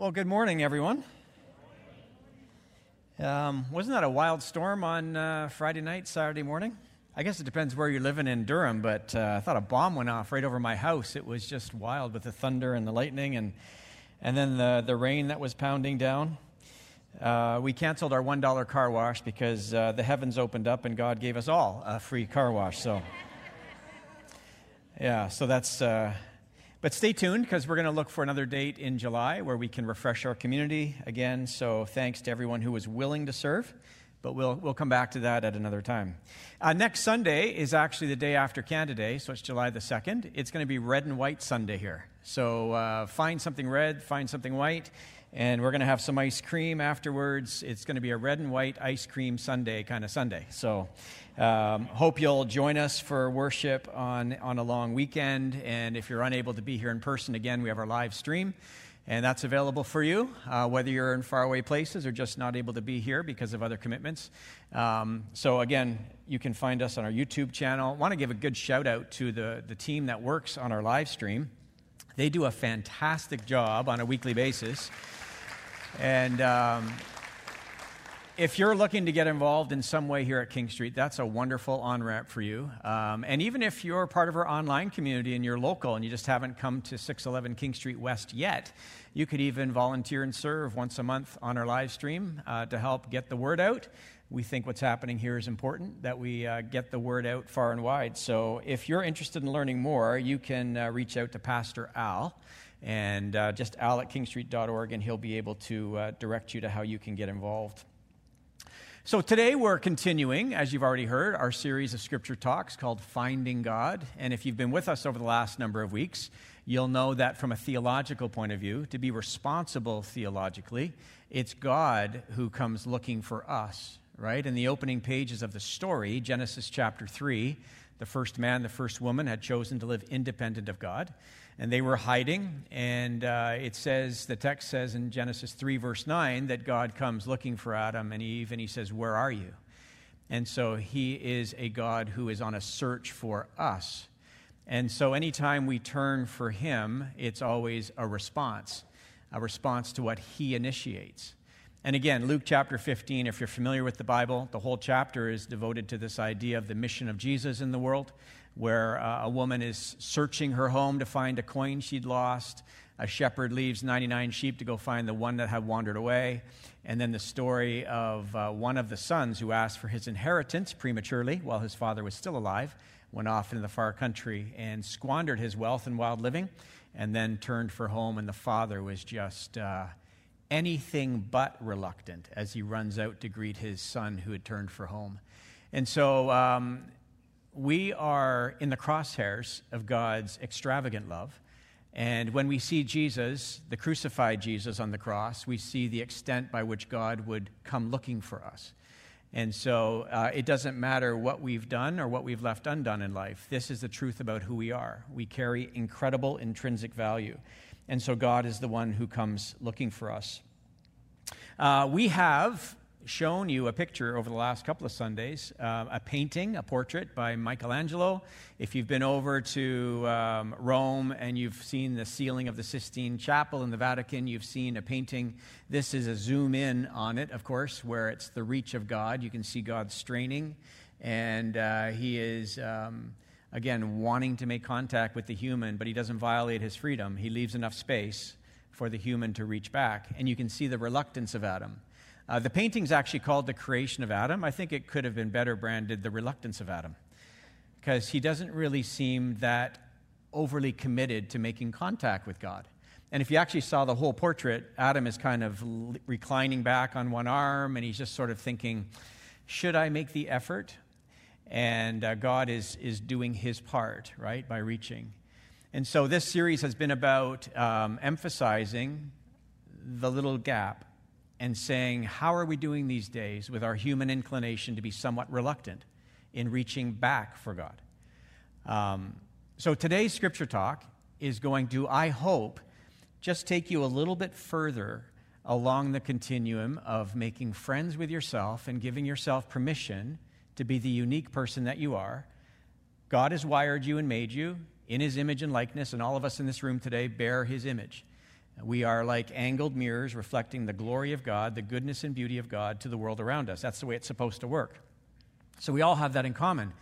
Well, good morning, everyone. Um, wasn't that a wild storm on uh, Friday night, Saturday morning? I guess it depends where you're living in Durham, but uh, I thought a bomb went off right over my house. It was just wild with the thunder and the lightning and, and then the, the rain that was pounding down. Uh, we canceled our $1 car wash because uh, the heavens opened up and God gave us all a free car wash. So, yeah, so that's uh, but stay tuned because we're going to look for another date in July where we can refresh our community again. So thanks to everyone who was willing to serve. But we'll, we'll come back to that at another time. Uh, next Sunday is actually the day after Canada Day, so it's July the 2nd. It's going to be Red and White Sunday here. So uh, find something red, find something white, and we're going to have some ice cream afterwards. It's going to be a red and white ice cream Sunday kind of Sunday. So um, hope you'll join us for worship on, on a long weekend. And if you're unable to be here in person, again, we have our live stream. And that's available for you, uh, whether you're in faraway places or just not able to be here because of other commitments. Um, so, again, you can find us on our YouTube channel. Want to give a good shout out to the, the team that works on our live stream. They do a fantastic job on a weekly basis. And um, if you're looking to get involved in some way here at King Street, that's a wonderful on ramp for you. Um, and even if you're part of our online community and you're local and you just haven't come to 611 King Street West yet, you could even volunteer and serve once a month on our live stream uh, to help get the word out we think what's happening here is important, that we uh, get the word out far and wide. So if you're interested in learning more, you can uh, reach out to Pastor Al, and uh, just al at kingstreet.org, and he'll be able to uh, direct you to how you can get involved. So today we're continuing, as you've already heard, our series of scripture talks called Finding God. And if you've been with us over the last number of weeks, you'll know that from a theological point of view, to be responsible theologically, it's God who comes looking for us right? In the opening pages of the story, Genesis chapter 3, the first man, the first woman had chosen to live independent of God, and they were hiding. And uh, it says, the text says in Genesis 3, verse 9, that God comes looking for Adam and Eve, and he says, Where are you? And so he is a God who is on a search for us. And so anytime we turn for him, it's always a response, a response to what he initiates. And again, Luke chapter 15, if you're familiar with the Bible, the whole chapter is devoted to this idea of the mission of Jesus in the world, where uh, a woman is searching her home to find a coin she'd lost. A shepherd leaves 99 sheep to go find the one that had wandered away. And then the story of uh, one of the sons who asked for his inheritance prematurely while his father was still alive, went off into the far country and squandered his wealth in wild living, and then turned for home, and the father was just. Uh, anything but reluctant as he runs out to greet his son who had turned for home. And so um, we are in the crosshairs of God's extravagant love. And when we see Jesus, the crucified Jesus on the cross, we see the extent by which God would come looking for us. And so uh, it doesn't matter what we've done or what we've left undone in life. This is the truth about who we are. We carry incredible intrinsic value. And so God is the one who comes looking for us. Uh, we have shown you a picture over the last couple of Sundays, uh, a painting, a portrait by Michelangelo. If you've been over to um, Rome and you've seen the ceiling of the Sistine Chapel in the Vatican, you've seen a painting. This is a zoom in on it, of course, where it's the reach of God. You can see God straining, and uh, he is. Um, again, wanting to make contact with the human, but he doesn't violate his freedom. He leaves enough space for the human to reach back. And you can see the reluctance of Adam. Uh, the painting's actually called The Creation of Adam. I think it could have been better branded The Reluctance of Adam, because he doesn't really seem that overly committed to making contact with God. And if you actually saw the whole portrait, Adam is kind of reclining back on one arm, and he's just sort of thinking, should I make the effort? And uh, God is, is doing his part, right, by reaching. And so this series has been about um, emphasizing the little gap and saying, how are we doing these days with our human inclination to be somewhat reluctant in reaching back for God? Um, so today's scripture talk is going to, I hope, just take you a little bit further along the continuum of making friends with yourself and giving yourself permission to be the unique person that you are. God has wired you and made you in his image and likeness, and all of us in this room today bear his image. We are like angled mirrors reflecting the glory of God, the goodness and beauty of God to the world around us. That's the way it's supposed to work. So we all have that in common.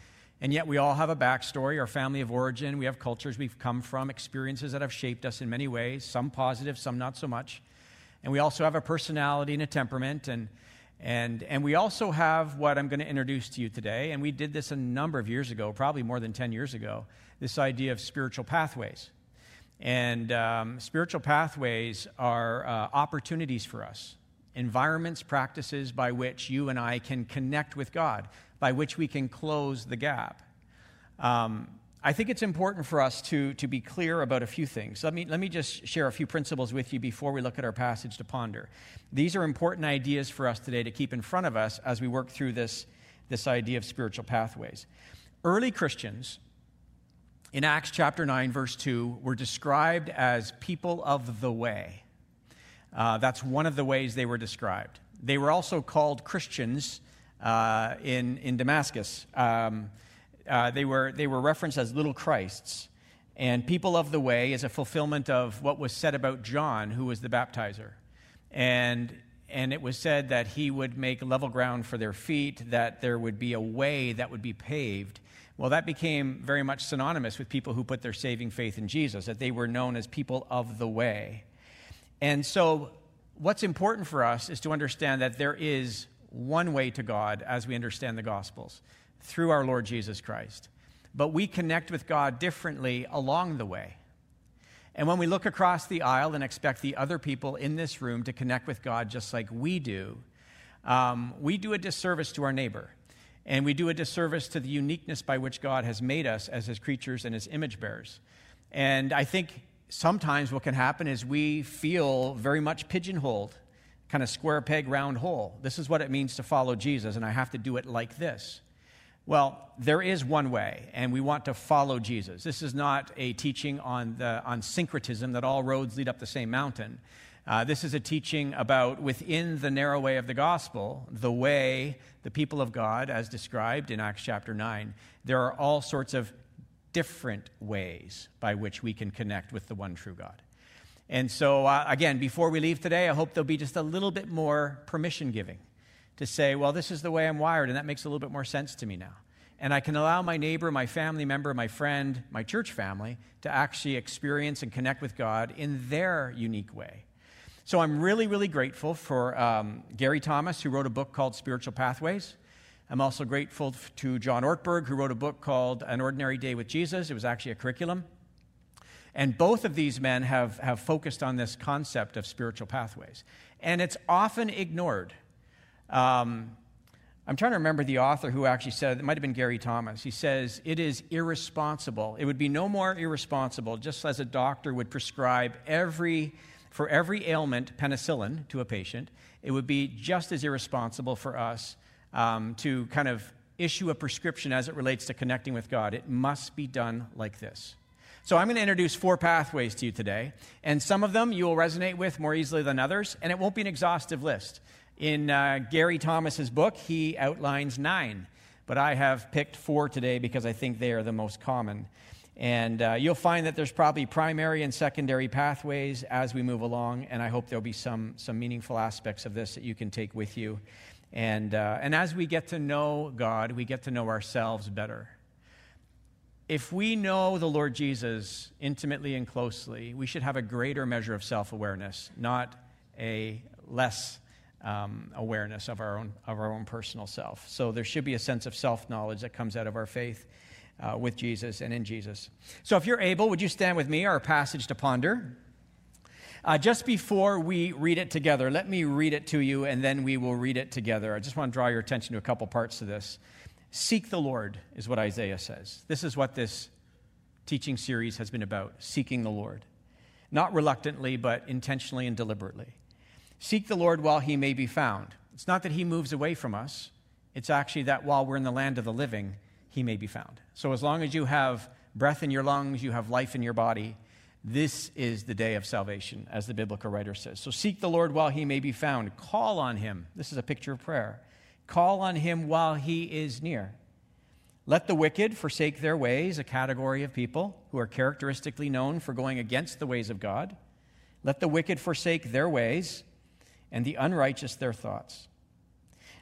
And yet we all have a backstory, our family of origin, we have cultures we've come from, experiences that have shaped us in many ways, some positive, some not so much. And we also have a personality and a temperament. And, and, and we also have what I'm going to introduce to you today. And we did this a number of years ago, probably more than 10 years ago this idea of spiritual pathways. And um, spiritual pathways are uh, opportunities for us, environments, practices by which you and I can connect with God, by which we can close the gap. Um, I think it's important for us to, to be clear about a few things. Let me, let me just share a few principles with you before we look at our passage to ponder. These are important ideas for us today to keep in front of us as we work through this, this idea of spiritual pathways. Early Christians in Acts chapter 9, verse 2, were described as people of the way. Uh, that's one of the ways they were described. They were also called Christians uh, in, in Damascus. Um, uh, they, were, they were referenced as little Christs. And people of the way is a fulfillment of what was said about John, who was the baptizer. And, and it was said that he would make level ground for their feet, that there would be a way that would be paved. Well, that became very much synonymous with people who put their saving faith in Jesus, that they were known as people of the way. And so, what's important for us is to understand that there is one way to God as we understand the Gospels through our Lord Jesus Christ. But we connect with God differently along the way. And when we look across the aisle and expect the other people in this room to connect with God just like we do, um, we do a disservice to our neighbor. And we do a disservice to the uniqueness by which God has made us as his creatures and his image bearers. And I think sometimes what can happen is we feel very much pigeonholed, kind of square peg, round hole. This is what it means to follow Jesus, and I have to do it like this. Well, there is one way, and we want to follow Jesus. This is not a teaching on, the, on syncretism that all roads lead up the same mountain. Uh, this is a teaching about within the narrow way of the gospel, the way the people of God, as described in Acts chapter 9. There are all sorts of different ways by which we can connect with the one true God. And so, uh, again, before we leave today, I hope there'll be just a little bit more permission giving to say, well, this is the way I'm wired, and that makes a little bit more sense to me now. And I can allow my neighbor, my family member, my friend, my church family to actually experience and connect with God in their unique way. So I'm really, really grateful for um, Gary Thomas, who wrote a book called Spiritual Pathways. I'm also grateful to John Ortberg, who wrote a book called An Ordinary Day with Jesus. It was actually a curriculum. And both of these men have, have focused on this concept of spiritual pathways. And it's often ignored. Um, I'm trying to remember the author who actually said, it might have been Gary Thomas. He says, It is irresponsible. It would be no more irresponsible, just as a doctor would prescribe every for every ailment penicillin to a patient, it would be just as irresponsible for us um, to kind of issue a prescription as it relates to connecting with God. It must be done like this. So, I'm going to introduce four pathways to you today, and some of them you will resonate with more easily than others, and it won't be an exhaustive list. In uh, Gary Thomas's book, he outlines nine, but I have picked four today because I think they are the most common. And uh, you'll find that there's probably primary and secondary pathways as we move along, and I hope there'll be some, some meaningful aspects of this that you can take with you. And, uh, and as we get to know God, we get to know ourselves better. If we know the Lord Jesus intimately and closely, we should have a greater measure of self awareness, not a less um, awareness of our, own, of our own personal self. So there should be a sense of self knowledge that comes out of our faith uh, with Jesus and in Jesus. So, if you're able, would you stand with me, our passage to ponder? Uh, just before we read it together, let me read it to you and then we will read it together. I just want to draw your attention to a couple parts of this. Seek the Lord is what Isaiah says. This is what this teaching series has been about seeking the Lord. Not reluctantly, but intentionally and deliberately. Seek the Lord while he may be found. It's not that he moves away from us, it's actually that while we're in the land of the living, he may be found. So, as long as you have breath in your lungs, you have life in your body, this is the day of salvation, as the biblical writer says. So, seek the Lord while he may be found. Call on him. This is a picture of prayer. Call on him while he is near. Let the wicked forsake their ways, a category of people who are characteristically known for going against the ways of God. Let the wicked forsake their ways, and the unrighteous their thoughts.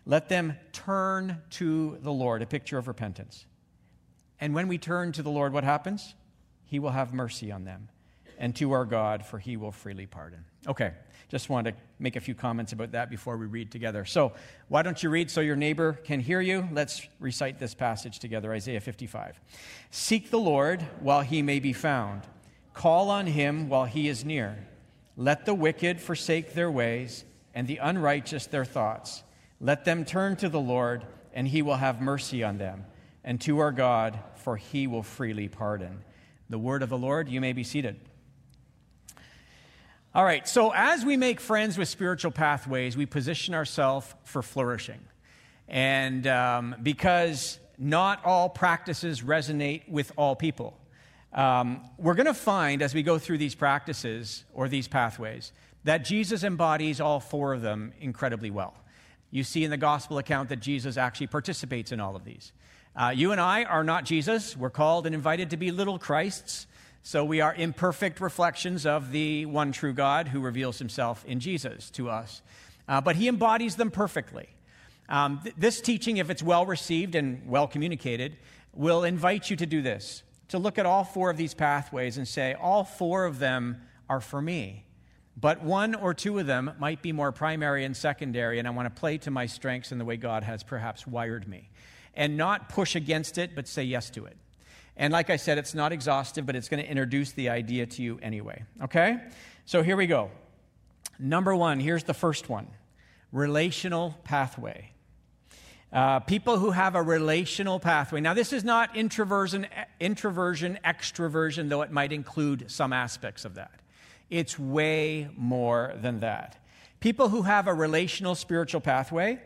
Let them turn to the Lord, a picture of repentance. And when we turn to the Lord, what happens? He will have mercy on them, and to our God, for he will freely pardon. Okay, just want to make a few comments about that before we read together. So, why don't you read so your neighbor can hear you? Let's recite this passage together Isaiah 55. Seek the Lord while he may be found, call on him while he is near. Let the wicked forsake their ways, and the unrighteous their thoughts. Let them turn to the Lord, and he will have mercy on them, and to our God, for he will freely pardon. The word of the Lord, you may be seated. All right, so as we make friends with spiritual pathways, we position ourselves for flourishing. And um, because not all practices resonate with all people. Um, we're going to find as we go through these practices or these pathways that Jesus embodies all four of them incredibly well. You see in the gospel account that Jesus actually participates in all of these. Uh, you and I are not Jesus. We're called and invited to be little Christs. So we are imperfect reflections of the one true God who reveals himself in Jesus to us. Uh, but he embodies them perfectly. Um, th- this teaching, if it's well received and well communicated, will invite you to do this to look at all four of these pathways and say, all four of them are for me. But one or two of them might be more primary and secondary, and I want to play to my strengths in the way God has perhaps wired me. And not push against it, but say yes to it. And like I said, it's not exhaustive, but it's going to introduce the idea to you anyway. Okay? So here we go. Number one, here's the first one relational pathway. Uh, people who have a relational pathway. Now, this is not introversion, introversion, extroversion, though it might include some aspects of that. It's way more than that. People who have a relational spiritual pathway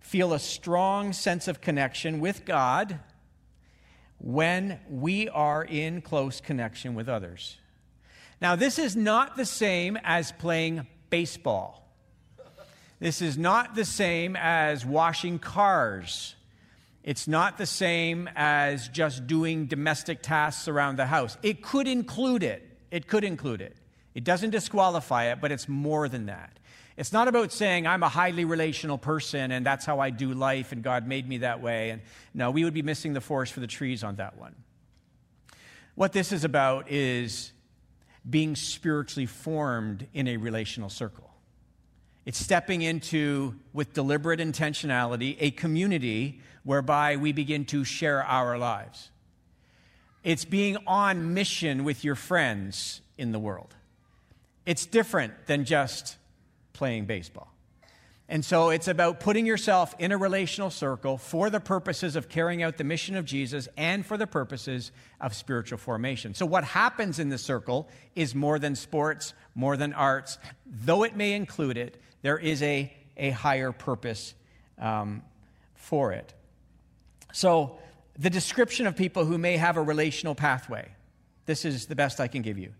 feel a strong sense of connection with God when we are in close connection with others. Now, this is not the same as playing baseball. This is not the same as washing cars. It's not the same as just doing domestic tasks around the house. It could include it. It could include it. It doesn't disqualify it, but it's more than that. It's not about saying I'm a highly relational person and that's how I do life and God made me that way. And no, we would be missing the forest for the trees on that one. What this is about is being spiritually formed in a relational circle. It's stepping into, with deliberate intentionality, a community whereby we begin to share our lives. It's being on mission with your friends in the world. It's different than just playing baseball. And so it's about putting yourself in a relational circle for the purposes of carrying out the mission of Jesus and for the purposes of spiritual formation. So, what happens in the circle is more than sports, more than arts, though it may include it there is a, a higher purpose um, for it. So, the description of people who may have a relational pathway this is the best I can give you.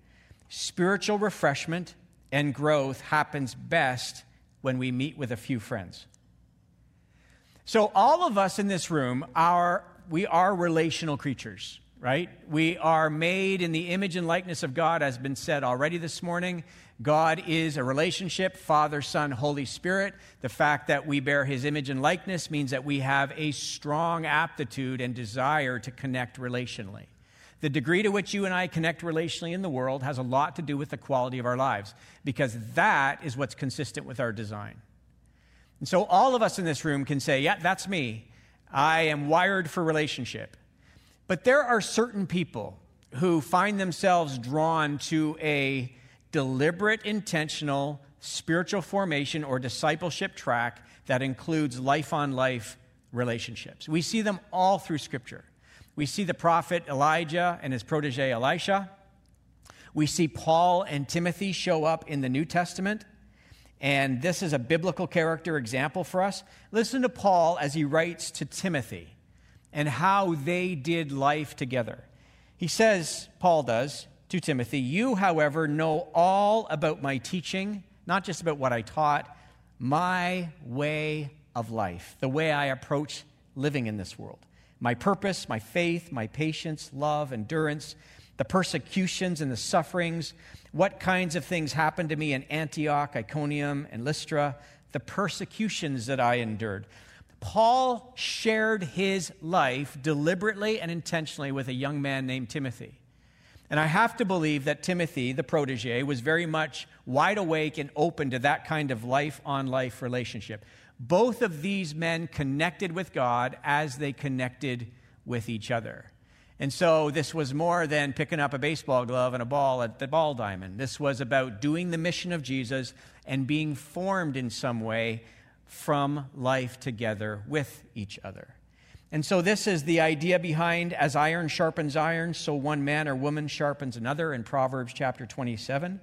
Spiritual refreshment and growth happens best when we meet with a few friends. So, all of us in this room are we are relational creatures, right? We are made in the image and likeness of God, as been said already this morning. God is a relationship, Father, Son, Holy Spirit. The fact that we bear his image and likeness means that we have a strong aptitude and desire to connect relationally. The degree to which you and I connect relationally in the world has a lot to do with the quality of our lives, because that is what's consistent with our design. And so all of us in this room can say, Yeah, that's me. I am wired for relationship. But there are certain people who find themselves drawn to a deliberate, intentional spiritual formation or discipleship track that includes life on life relationships. We see them all through Scripture. We see the prophet Elijah and his protege Elisha. We see Paul and Timothy show up in the New Testament. And this is a biblical character example for us. Listen to Paul as he writes to Timothy and how they did life together. He says, Paul does, to Timothy, You, however, know all about my teaching, not just about what I taught, my way of life, the way I approach living in this world. My purpose, my faith, my patience, love, endurance, the persecutions and the sufferings, what kinds of things happened to me in Antioch, Iconium, and Lystra, the persecutions that I endured. Paul shared his life deliberately and intentionally with a young man named Timothy. And I have to believe that Timothy, the protege, was very much wide awake and open to that kind of life on life relationship. Both of these men connected with God as they connected with each other. And so this was more than picking up a baseball glove and a ball at the ball diamond. This was about doing the mission of Jesus and being formed in some way from life together with each other. And so, this is the idea behind as iron sharpens iron, so one man or woman sharpens another in Proverbs chapter 27.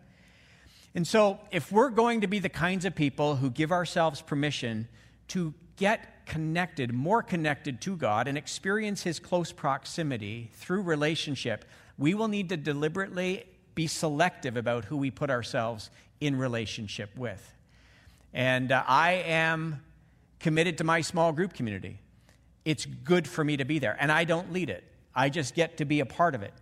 And so, if we're going to be the kinds of people who give ourselves permission to get connected, more connected to God, and experience His close proximity through relationship, we will need to deliberately be selective about who we put ourselves in relationship with. And uh, I am committed to my small group community it's good for me to be there. And I don't lead it, I just get to be a part of it.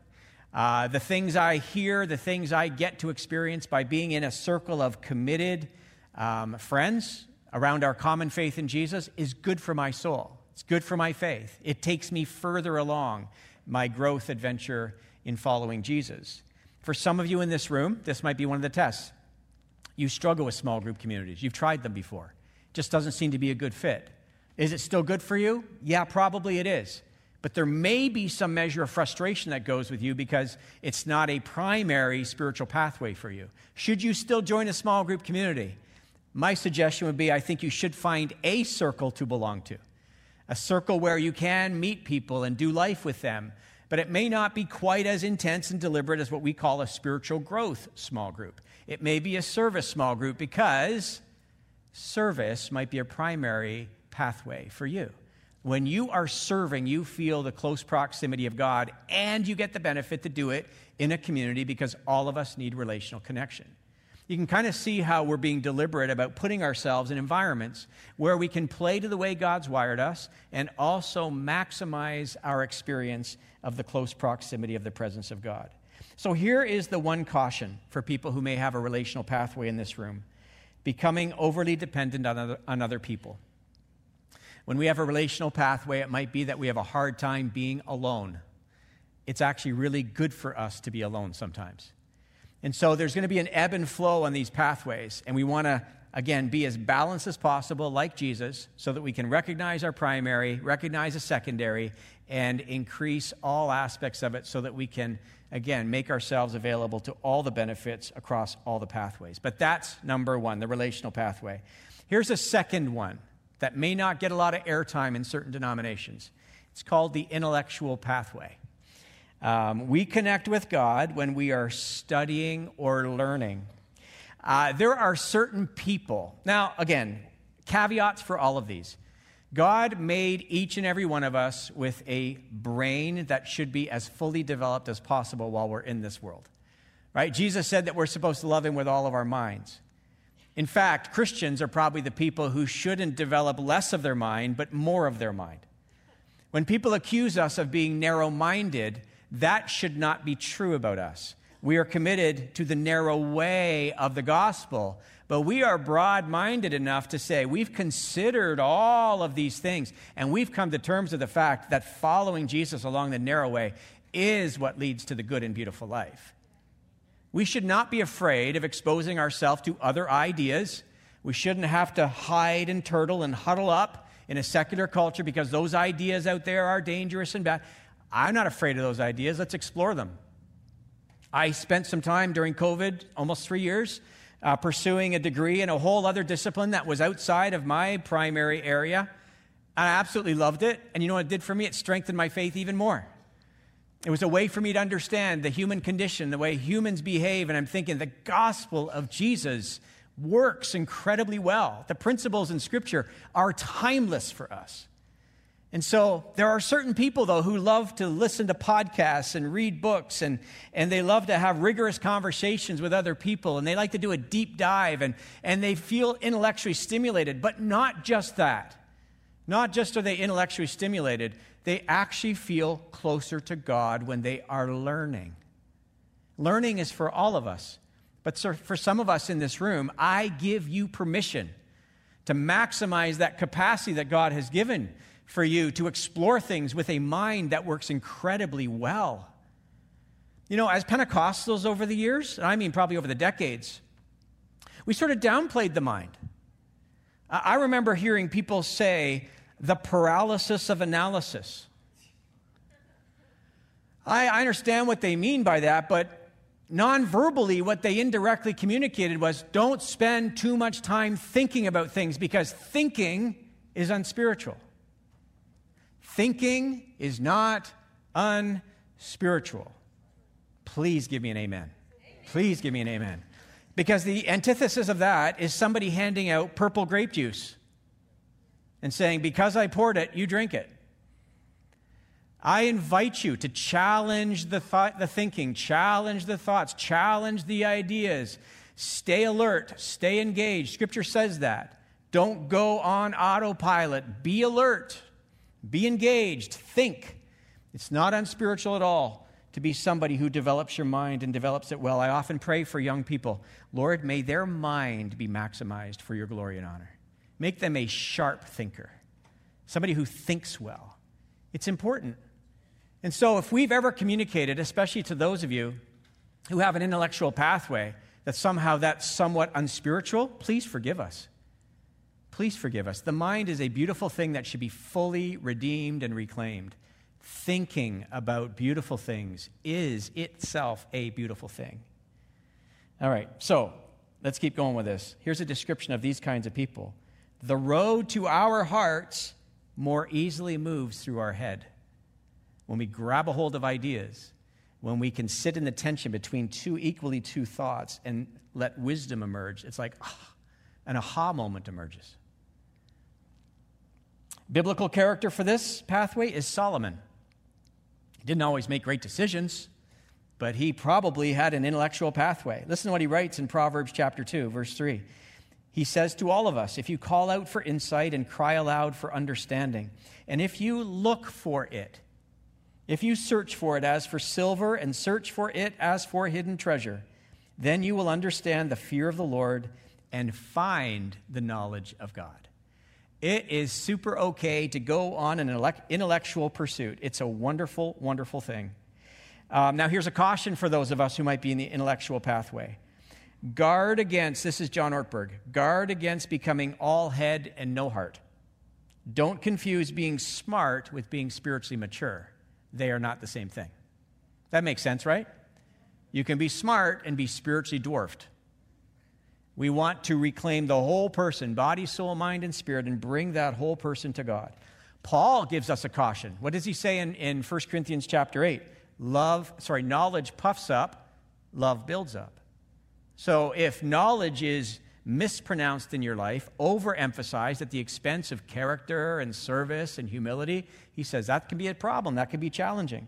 Uh, the things I hear, the things I get to experience by being in a circle of committed um, friends around our common faith in Jesus is good for my soul. It's good for my faith. It takes me further along my growth adventure in following Jesus. For some of you in this room, this might be one of the tests. You struggle with small group communities. You've tried them before. It just doesn't seem to be a good fit. Is it still good for you? Yeah, probably it is. But there may be some measure of frustration that goes with you because it's not a primary spiritual pathway for you. Should you still join a small group community? My suggestion would be I think you should find a circle to belong to, a circle where you can meet people and do life with them. But it may not be quite as intense and deliberate as what we call a spiritual growth small group. It may be a service small group because service might be a primary pathway for you. When you are serving, you feel the close proximity of God, and you get the benefit to do it in a community because all of us need relational connection. You can kind of see how we're being deliberate about putting ourselves in environments where we can play to the way God's wired us and also maximize our experience of the close proximity of the presence of God. So, here is the one caution for people who may have a relational pathway in this room becoming overly dependent on other, on other people. When we have a relational pathway, it might be that we have a hard time being alone. It's actually really good for us to be alone sometimes. And so there's going to be an ebb and flow on these pathways, and we want to, again, be as balanced as possible, like Jesus, so that we can recognize our primary, recognize a secondary, and increase all aspects of it so that we can, again, make ourselves available to all the benefits across all the pathways. But that's number one, the relational pathway. Here's a second one that may not get a lot of airtime in certain denominations. It's called the intellectual pathway. Um, we connect with God when we are studying or learning. Uh, there are certain people. Now, again, caveats for all of these. God made each and every one of us with a brain that should be as fully developed as possible while we're in this world. Right? Jesus said that we're supposed to love him with all of our minds. In fact, Christians are probably the people who shouldn't develop less of their mind, but more of their mind. When people accuse us of being narrow minded, that should not be true about us. We are committed to the narrow way of the gospel, but we are broad minded enough to say we've considered all of these things and we've come to terms with the fact that following Jesus along the narrow way is what leads to the good and beautiful life. We should not be afraid of exposing ourselves to other ideas. We shouldn't have to hide and turtle and huddle up in a secular culture because those ideas out there are dangerous and bad. I'm not afraid of those ideas. Let's explore them. I spent some time during COVID, almost three years, uh, pursuing a degree in a whole other discipline that was outside of my primary area. I absolutely loved it. And you know what it did for me? It strengthened my faith even more. It was a way for me to understand the human condition, the way humans behave. And I'm thinking the gospel of Jesus works incredibly well. The principles in Scripture are timeless for us. And so there are certain people, though, who love to listen to podcasts and read books, and, and they love to have rigorous conversations with other people, and they like to do a deep dive, and, and they feel intellectually stimulated. But not just that. Not just are they intellectually stimulated, they actually feel closer to God when they are learning. Learning is for all of us. But for some of us in this room, I give you permission to maximize that capacity that God has given for you to explore things with a mind that works incredibly well. You know, as Pentecostals over the years, and I mean probably over the decades, we sort of downplayed the mind. I remember hearing people say the paralysis of analysis. I, understand what they mean by that, but non verbally, what they indirectly communicated was don't spend too much time thinking about things because thinking is unspiritual. Thinking is not unspiritual. Please give me an amen. Please give me an amen. Because the antithesis of that is somebody handing out purple grape juice and saying, Because I poured it, you drink it. I invite you to challenge the, thought, the thinking, challenge the thoughts, challenge the ideas. Stay alert, stay engaged. Scripture says that. Don't go on autopilot. Be alert, be engaged, think. It's not unspiritual at all to be somebody who develops your mind and develops it well. I often pray for young people Lord, may their mind be maximized for your glory and honor. Make them a sharp thinker, somebody who thinks well. It's important. And so, if we've ever communicated, especially to those of you who have an intellectual pathway, that somehow that's somewhat unspiritual, please forgive us. Please forgive us. The mind is a beautiful thing that should be fully redeemed and reclaimed. Thinking about beautiful things is itself a beautiful thing. All right, so let's keep going with this. Here's a description of these kinds of people the road to our hearts more easily moves through our head when we grab a hold of ideas, when we can sit in the tension between two equally two thoughts and let wisdom emerge, it's like ah, oh, an aha moment emerges. Biblical character for this pathway is Solomon. He didn't always make great decisions, but he probably had an intellectual pathway. Listen to what he writes in Proverbs chapter 2, verse 3. He says to all of us, if you call out for insight and cry aloud for understanding, and if you look for it, if you search for it as for silver and search for it as for hidden treasure, then you will understand the fear of the Lord and find the knowledge of God. It is super okay to go on an intellectual pursuit. It's a wonderful, wonderful thing. Um, now, here's a caution for those of us who might be in the intellectual pathway. Guard against, this is John Ortberg, guard against becoming all head and no heart. Don't confuse being smart with being spiritually mature. They are not the same thing. That makes sense, right? You can be smart and be spiritually dwarfed. We want to reclaim the whole person, body, soul, mind, and spirit, and bring that whole person to God. Paul gives us a caution. What does he say in, in 1 Corinthians chapter 8? Love, sorry, knowledge puffs up, love builds up. So if knowledge is mispronounced in your life, overemphasized at the expense of character and service and humility, he says that can be a problem. That can be challenging.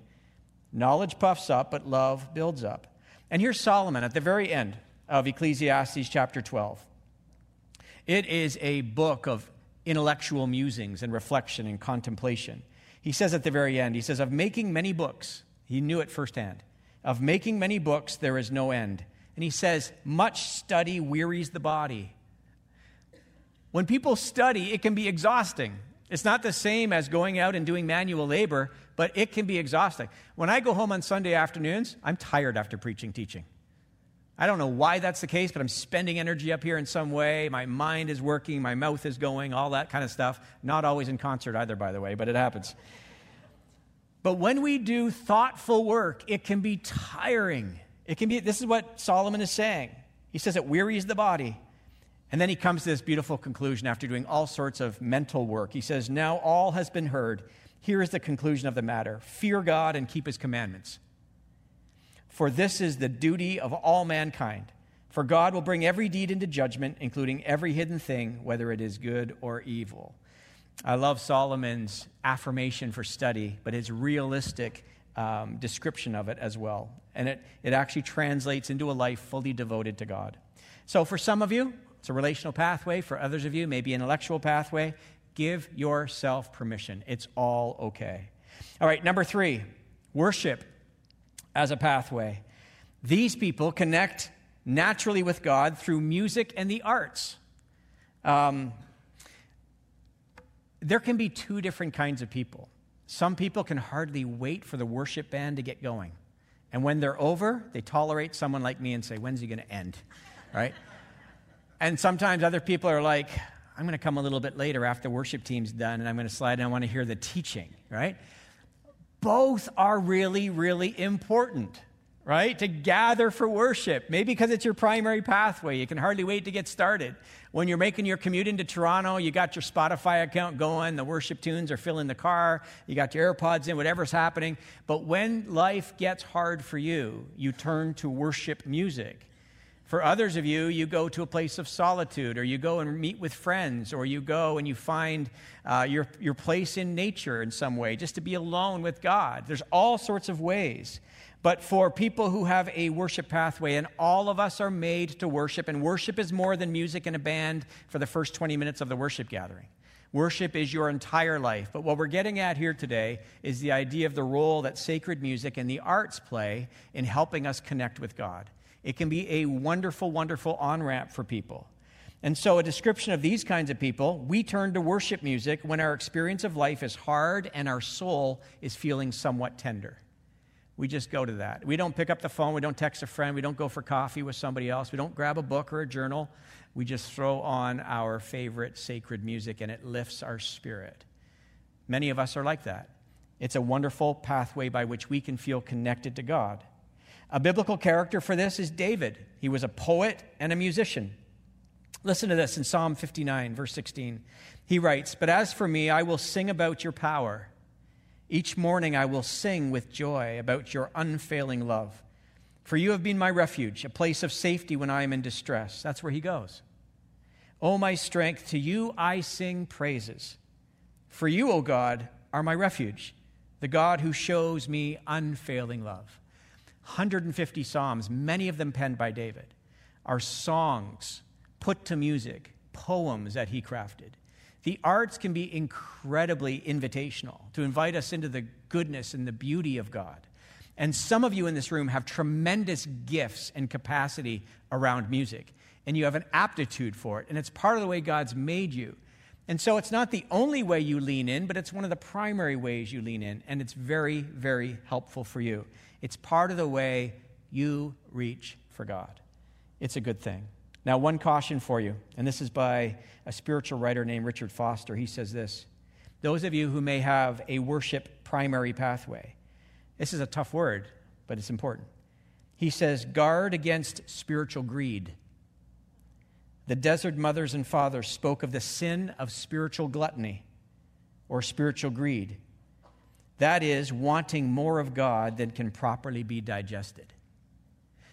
Knowledge puffs up, but love builds up. And here's Solomon at the very end of Ecclesiastes chapter 12. It is a book of intellectual musings and reflection and contemplation. He says at the very end, he says, Of making many books, he knew it firsthand. Of making many books, there is no end and he says, Much study wearies the body. When people study, it can be exhausting. It's not the same as going out and doing manual labor, but it can be exhausting. When I go home on Sunday afternoons, I'm tired after preaching, teaching. I don't know why that's the case, but I'm spending energy up here in some way. My mind is working, my mouth is going, all that kind of stuff. Not always in concert either, by the way, but it happens. But when we do thoughtful work, it can be tiring. It can be, this is what Solomon is saying. He says it wearies the body. And then he comes to this beautiful conclusion after doing all sorts of mental work. He says, Now all has been heard. Here is the conclusion of the matter fear God and keep his commandments. For this is the duty of all mankind. For God will bring every deed into judgment, including every hidden thing, whether it is good or evil. I love Solomon's affirmation for study, but his realistic um, description of it as well. And it, it actually translates into a life fully devoted to God. So for some of you, it's a relational pathway. For others of you, maybe an intellectual pathway. Give yourself permission. It's all okay. All right, number three, worship as a pathway. These people connect naturally with God through music and the arts. Um, there can be two different kinds of people. Some people can hardly wait for the worship band to get going. And when they're over, they tolerate someone like me and say, When's he going to end? Right? and sometimes other people are like, I'm going to come a little bit later after worship team's done and I'm going to slide and I want to hear the teaching, right? Both are really, really important right? To gather for worship. Maybe because it's your primary pathway. You can hardly wait to get started. When you're making your commute into Toronto, you got your Spotify account going, the worship tunes are filling the car, you got your AirPods in, whatever's happening. But when life gets hard for you, you turn to worship music. For others of you, you go to a place of solitude, or you go and meet with friends, or you go and you find uh, your, your place in nature in some way, just to be alone with God. There's all sorts of ways. But for people who have a worship pathway, and all of us are made to worship, and worship is more than music and a band for the first 20 minutes of the worship gathering. Worship is your entire life. But what we're getting at here today is the idea of the role that sacred music and the arts play in helping us connect with God. It can be a wonderful, wonderful on ramp for people. And so, a description of these kinds of people, we turn to worship music when our experience of life is hard and our soul is feeling somewhat tender we just go to that. We don't pick up the phone, we don't text a friend, we don't go for coffee with somebody else, we don't grab a book or a journal. We just throw on our favorite sacred music and it lifts our spirit. Many of us are like that. It's a wonderful pathway by which we can feel connected to God. A biblical character for this is David. He was a poet and a musician. Listen to this in Psalm 59, verse 16. He writes, But as for me, I will sing about your power. Each morning I will sing with joy about your unfailing love. For you have been my refuge, a place of safety when I am in distress. That's where he goes. O my strength, to you I sing praises. For you, O God, are my refuge, the God who shows me unfailing love. 150 Psalms, many of them penned by David, are songs put to music, poems that he crafted. The arts can be incredibly invitational to invite us into the goodness and the beauty of God. And some of you in this room have tremendous gifts and capacity around music, and you have an aptitude for it, and it's part of the way God's made you. And so it's not the only way you lean in, but it's one of the primary ways you lean in, and it's very, very helpful for you. It's part of the way you reach for God. It's a good thing. Now, one caution for you, and this is by a spiritual writer named Richard Foster. He says this Those of you who may have a worship primary pathway, this is a tough word, but it's important. He says, guard against spiritual greed. The desert mothers and fathers spoke of the sin of spiritual gluttony or spiritual greed. That is, wanting more of God than can properly be digested.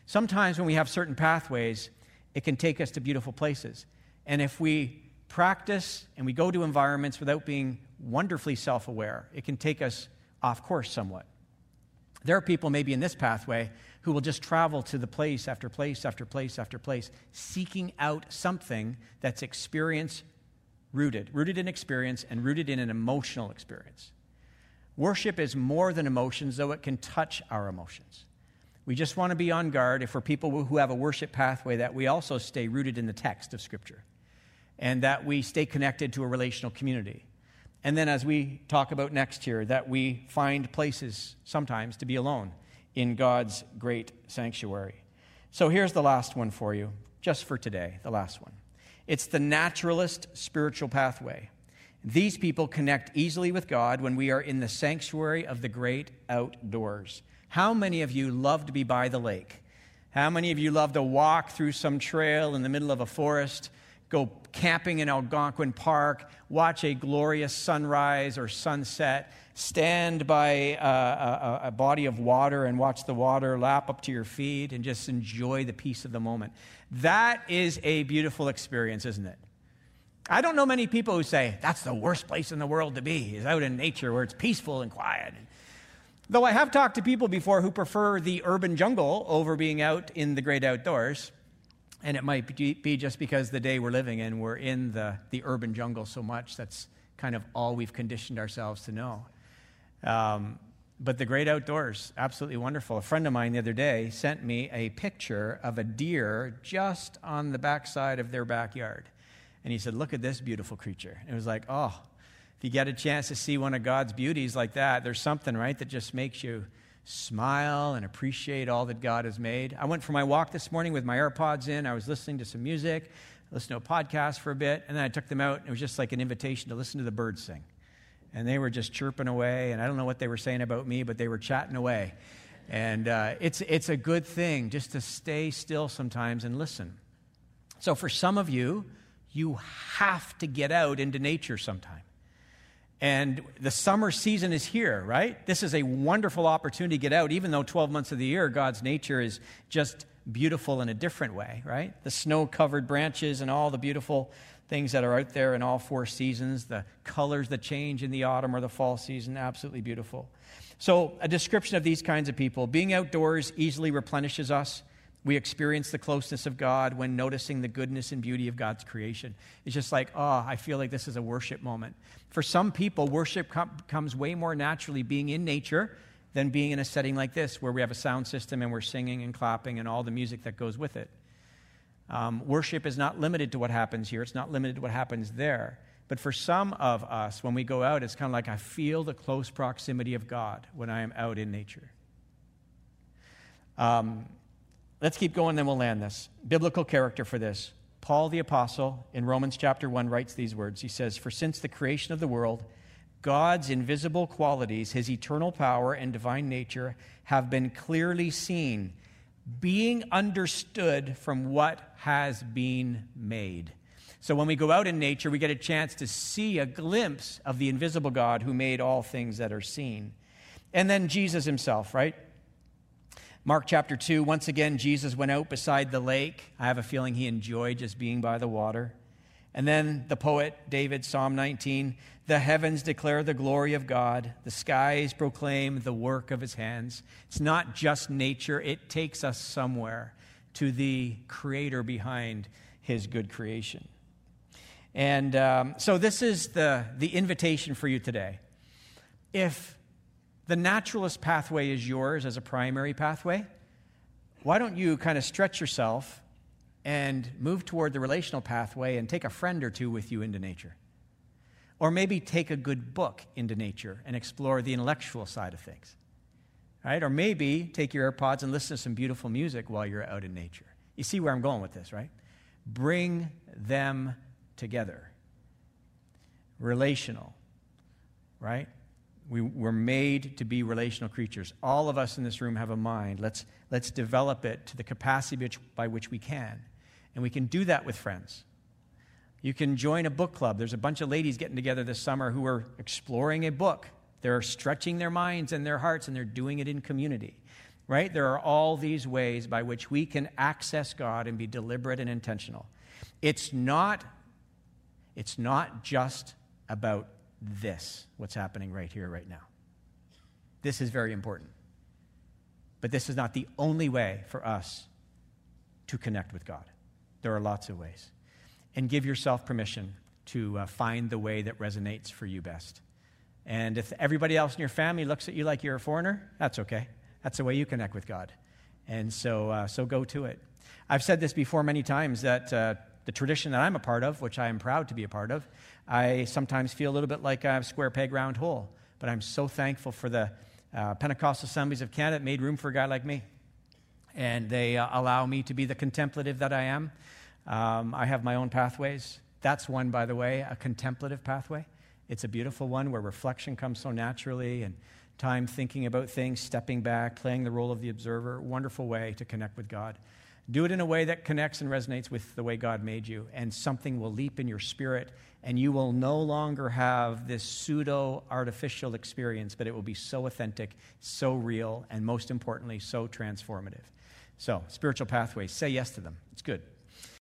Sometimes when we have certain pathways, it can take us to beautiful places. And if we practice and we go to environments without being wonderfully self aware, it can take us off course somewhat. There are people maybe in this pathway who will just travel to the place after place after place after place, seeking out something that's experience rooted, rooted in experience and rooted in an emotional experience. Worship is more than emotions, though it can touch our emotions. We just want to be on guard if we're people who have a worship pathway that we also stay rooted in the text of Scripture and that we stay connected to a relational community. And then, as we talk about next here, that we find places sometimes to be alone in God's great sanctuary. So, here's the last one for you, just for today, the last one. It's the naturalist spiritual pathway. These people connect easily with God when we are in the sanctuary of the great outdoors. How many of you love to be by the lake? How many of you love to walk through some trail in the middle of a forest, go camping in Algonquin Park, watch a glorious sunrise or sunset, stand by a, a, a, body of water and watch the water lap up to your feet and just enjoy the peace of the moment? That is a beautiful experience, isn't it? I don't know many people who say, that's the worst place in the world to be, is out in nature where it's peaceful and quiet. Though I have talked to people before who prefer the urban jungle over being out in the great outdoors. And it might be just because the day we're living in, we're in the, the urban jungle so much. That's kind of all we've conditioned ourselves to know. Um, But the great outdoors, absolutely wonderful. A friend of mine the other day sent me a picture of a deer just on the backside of their backyard. And he said, Look at this beautiful creature. And it was like, oh, if you get a chance to see one of God's beauties like that, there's something, right, that just makes you smile and appreciate all that God has made. I went for my walk this morning with my AirPods in. I was listening to some music, listened to a podcast for a bit, and then I took them out. And it was just like an invitation to listen to the birds sing and they were just chirping away. And I don't know what they were saying about me, but they were chatting away. And uh, it's, it's a good thing just to stay still sometimes and listen. So, for some of you, you have to get out into nature sometime. And the summer season is here, right? This is a wonderful opportunity to get out, even though 12 months of the year, God's nature is just beautiful in a different way, right? The snow covered branches and all the beautiful things that are out there in all four seasons, the colors that change in the autumn or the fall season, absolutely beautiful. So, a description of these kinds of people being outdoors easily replenishes us. We experience the closeness of God when noticing the goodness and beauty of God's creation. It's just like, oh, I feel like this is a worship moment. For some people, worship com- comes way more naturally being in nature than being in a setting like this, where we have a sound system and we're singing and clapping and all the music that goes with it. Um, worship is not limited to what happens here, it's not limited to what happens there. But for some of us, when we go out, it's kind of like I feel the close proximity of God when I am out in nature. Um, let's keep going, then we'll land this. Biblical character for this. Paul the Apostle in Romans chapter 1 writes these words. He says, For since the creation of the world, God's invisible qualities, his eternal power and divine nature, have been clearly seen being understood from what has been made. So when we go out in nature, we get a chance to see a glimpse of the invisible God who made all things that are seen. And then Jesus himself, right? Mark chapter 2, once again, Jesus went out beside the lake. I have a feeling he enjoyed just being by the water. And then the poet David, Psalm 19 The heavens declare the glory of God, the skies proclaim the work of his hands. It's not just nature, it takes us somewhere to the creator behind his good creation. And um, so, this is the, the invitation for you today. If the naturalist pathway is yours as a primary pathway, why don't you kind of stretch yourself and move toward the relational pathway and take a friend or two with you into nature. Or maybe take a good book into nature and explore the intellectual side of things. Right? Or maybe take your AirPods and listen to some beautiful music while you're out in nature. You see where I'm going with this, right? Bring them together. Relational, right? We, we're made to be relational creatures. All of us in this room have a mind. Let's, let's develop it to the capacity which, by which we can. And we can do that with friends. You can join a book club. There's a bunch of ladies getting together this summer who are exploring a book. They're stretching their minds and their hearts, and they're doing it in community. Right? There are all these ways by which we can access God and be deliberate and intentional. It's not, it's not just about this, what's happening right here, right now. This is very important. But this is not the only way for us to connect with God. There are lots of ways. And give yourself permission to uh, find the way that resonates for you best. And if everybody else in your family looks at you like you're a foreigner, that's okay. That's the way you connect with God. And so, uh, so go to it. I've said this before many times that uh, the tradition that I'm a part of, which I am proud to be a part of, I sometimes feel a little bit like a square peg round hole. But I'm so thankful for the uh, Pentecostal Assemblies of Canada made room for a guy like me. And they uh, allow me to be the contemplative that I am. Um, I have my own pathways. That's one, by the way, a contemplative pathway. It's a beautiful one where reflection comes so naturally and time thinking about things, stepping back, playing the role of the observer. Wonderful way to connect with God. Do it in a way that connects and resonates with the way God made you, and something will leap in your spirit, and you will no longer have this pseudo artificial experience, but it will be so authentic, so real, and most importantly, so transformative. So, spiritual pathways, say yes to them. It's good.